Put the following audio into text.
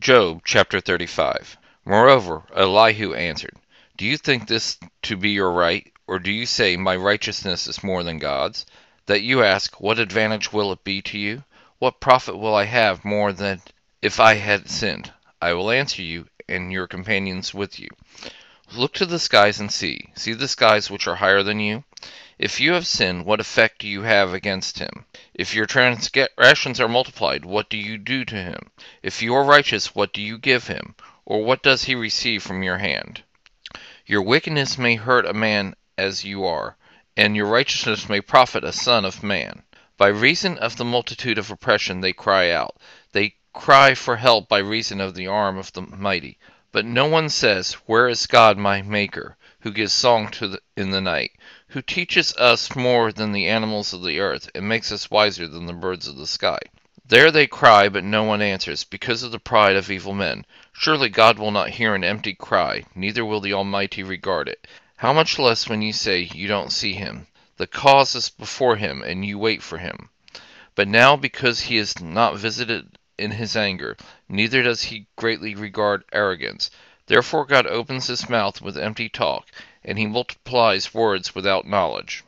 Job chapter 35. Moreover, Elihu answered, Do you think this to be your right? Or do you say, My righteousness is more than God's? That you ask, What advantage will it be to you? What profit will I have more than if I had sinned? I will answer you, and your companions with you. Look to the skies and see. See the skies which are higher than you? If you have sinned, what effect do you have against him? If your transgressions are multiplied, what do you do to him? If you are righteous, what do you give him? Or what does he receive from your hand? Your wickedness may hurt a man as you are, and your righteousness may profit a son of man. By reason of the multitude of oppression they cry out. They cry for help by reason of the arm of the mighty. But no one says, Where is God my Maker, who gives song the, in the night, who teaches us more than the animals of the earth, and makes us wiser than the birds of the sky? There they cry, but no one answers, because of the pride of evil men. Surely God will not hear an empty cry, neither will the Almighty regard it. How much less when you say you don't see him? The cause is before him, and you wait for him. But now, because he is not visited in his anger, neither does he greatly regard arrogance. Therefore God opens his mouth with empty talk, and he multiplies words without knowledge.